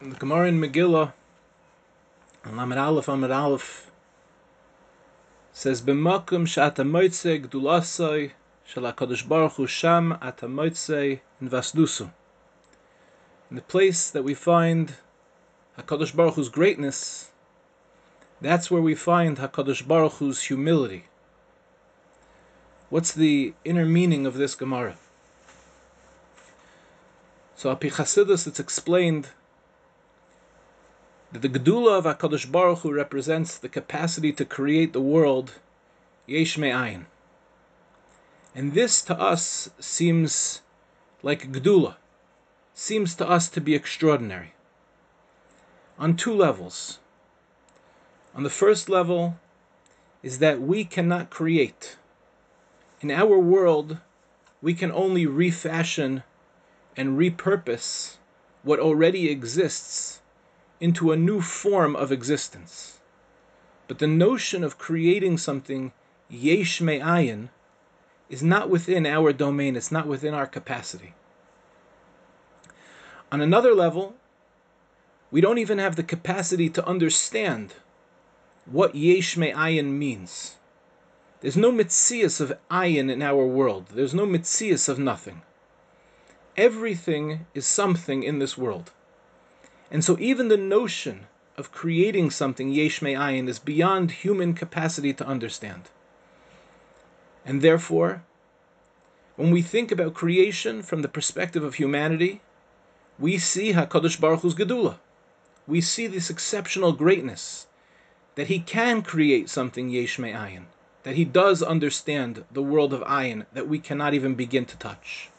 the Gemara in Megillah, Lamed Aleph Amud Aleph, says, "B'makom she'ata moitze gdulasoi shel HaKadosh Baruch Hu sham ata moitze invasdusu." In the place that we find HaKadosh Baruch Hu's greatness, that's where we find HaKadosh Baruch Hu's humility. What's the inner meaning of this Gemara? So, Api Chasidus, it's explained that the Gedula of HaKadosh Baruch Hu represents the capacity to create the world Yesh Me'ayin. And this to us seems like Gedula, seems to us to be extraordinary. On two levels. On the first level is that we cannot create. In our world, we can only refashion and repurpose what already exists into a new form of existence. But the notion of creating something yesh me'ayin is not within our domain, it's not within our capacity. On another level, we don't even have the capacity to understand what yesh me'ayin means. There's no mitzias of ayin in our world. There's no mitzias of nothing. Everything is something in this world. And so even the notion of creating something yesh me'ayin is beyond human capacity to understand. And therefore, when we think about creation from the perspective of humanity, we see HaKadosh Baruch Hu's Gedula. We see this exceptional greatness, that he can create something yesh me'ayin, that he does understand the world of ayin that we cannot even begin to touch.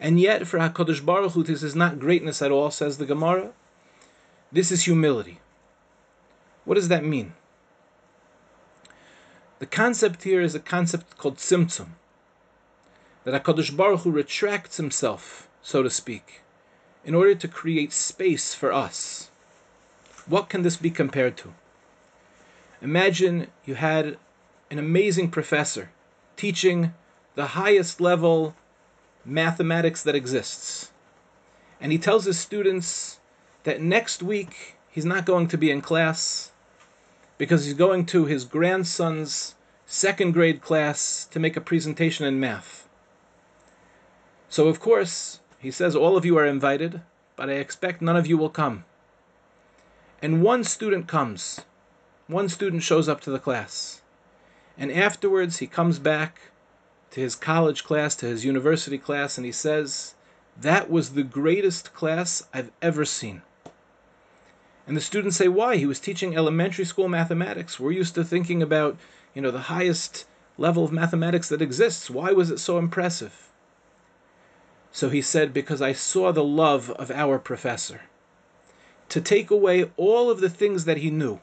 And yet, for HaKadosh Baruch Hu, this is not greatness at all, says the Gemara. This is humility. What does that mean? The concept here is a concept called tzimtzum. That HaKadosh Baruch Hu retracts himself, so to speak, in order to create space for us. What can this be compared to? Imagine you had an amazing professor teaching the highest level mathematics that exists. And he tells his students that next week he's not going to be in class because he's going to his grandson's second grade class to make a presentation in math. So, of course, he says, All of you are invited, but I expect none of you will come. And one student comes, one student shows up to the class. And afterwards, he comes back to his college class, to his university class, and he says, That was the greatest class I've ever seen. And the students say, Why? He was teaching elementary school mathematics. We're used to thinking about, you know, the highest level of mathematics that exists. Why was it so impressive? So he said, Because I saw the love of our professor. To take away all of the things that he knew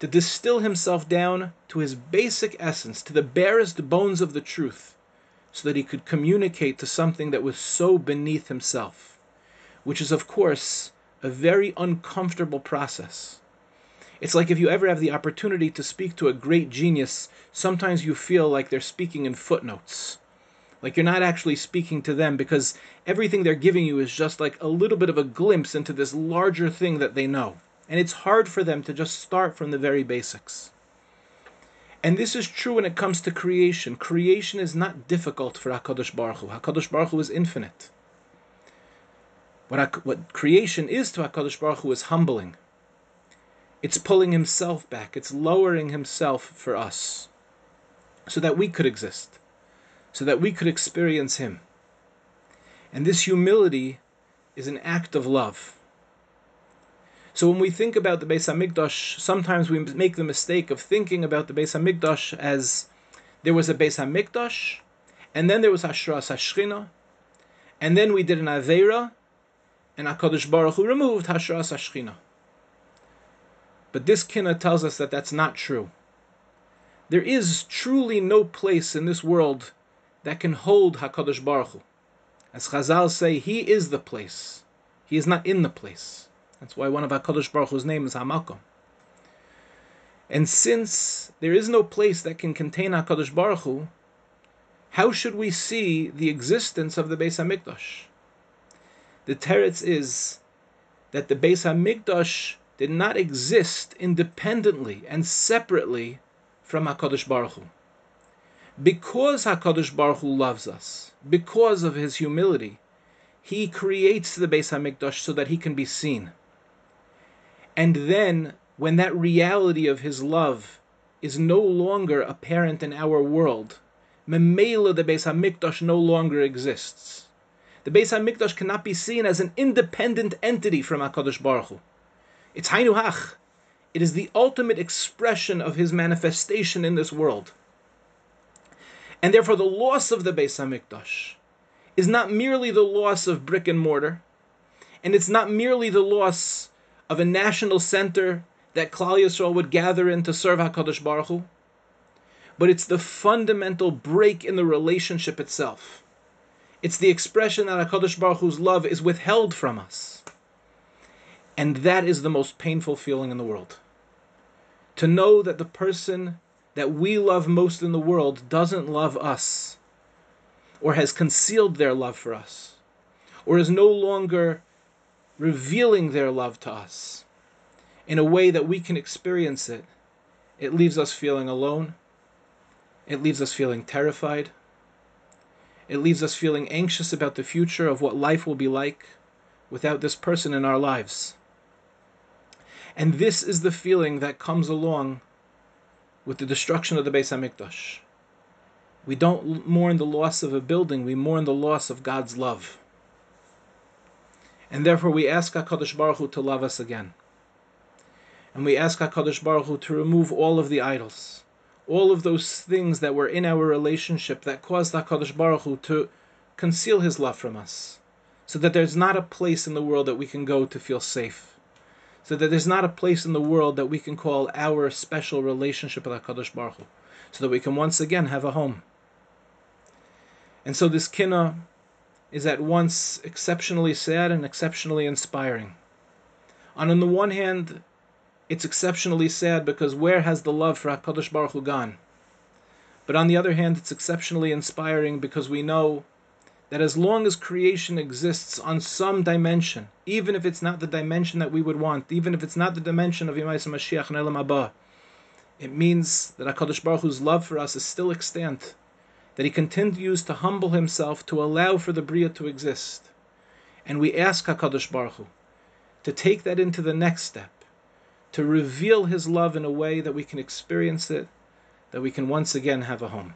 to distill himself down to his basic essence, to the barest bones of the truth, so that he could communicate to something that was so beneath himself, which is, of course, a very uncomfortable process. It's like if you ever have the opportunity to speak to a great genius, sometimes you feel like they're speaking in footnotes. Like you're not actually speaking to them because everything they're giving you is just like a little bit of a glimpse into this larger thing that they know. And it's hard for them to just start from the very basics. And this is true when it comes to creation. Creation is not difficult for HaKadosh Baruch Hu. HaKadosh Baruch Hu is infinite. What, what creation is to HaKadosh Baruch Hu is humbling. It's pulling himself back. It's lowering himself for us. So that we could exist. So that we could experience him. And this humility is an act of love. So when we think about the Beis Hamikdash, sometimes we make the mistake of thinking about the Beis Hamikdash as there was a Beis Hamikdash, and then there was Hashras Hashchina, and then we did an Aveira, and Hakadosh Baruch Hu removed Hashras Hashchina. But this kina tells us that that's not true. There is truly no place in this world that can hold Hakadosh Baruch Hu. As Chazal say, He is the place. He is not in the place. That's why one of HaKadosh Baruch Hu's name is Hamakom. And since there is no place that can contain HaKadosh Baruch Hu, how should we see the existence of the Beis HaMikdash? The teretz is that the Beis Hamikdash did not exist independently and separately from Hakadosh Baruch Hu. Because Hakadosh Baruch Hu loves us, because of His humility, He creates the Beis Hamikdash so that He can be seen. And then, when that reality of His love is no longer apparent in our world, Memela the Beis Hamikdash no longer exists. The Beis Hamikdash cannot be seen as an independent entity from Hakadosh Baruch Hu. It's Hainu Hach. It is the ultimate expression of His manifestation in this world. And therefore, the loss of the Beis Hamikdash is not merely the loss of brick and mortar, and it's not merely the loss of a national center that Klal Yisrael would gather in to serve Hakadosh Baruch Hu, but it's the fundamental break in the relationship itself. It's the expression that Hakadosh Baruch Hu's love is withheld from us, and that is the most painful feeling in the world. To know that the person that we love most in the world doesn't love us, or has concealed their love for us, or is no longer revealing their love to us in a way that we can experience it, it leaves us feeling alone. It leaves us feeling terrified. It leaves us feeling anxious about the future of what life will be like without this person in our lives. And this is the feeling that comes along with the destruction of the Beis Hamikdash. We don't mourn the loss of a building, we mourn the loss of God's love. And therefore we ask HaKadosh Baruch Hu to love us again. And we ask HaKadosh Baruch Hu to remove all of the idols, all of those things that were in our relationship that caused HaKadosh Baruch Hu to conceal his love from us, so that there's not a place in the world that we can go to feel safe so that there's not a place in the world that we can call our special relationship with HaKadosh Baruch Hu, so that we can once again have a home. And so this kina is at once exceptionally sad and exceptionally inspiring. And on the one hand, it's exceptionally sad because where has the love for HaKadosh Baruch Hu gone? But on the other hand, it's exceptionally inspiring because we know that as long as creation exists on some dimension, even if it's not the dimension that we would want, even if it's not the dimension of Yemais Mashiach and Olam Haba, it means that HaKadosh Baruch Hu's love for us is still extant, that He continues to humble Himself to allow for the Bria to exist. And we ask HaKadosh Baruch Hu to take that into the next step, to reveal His love in a way that we can experience it, that we can once again have a home.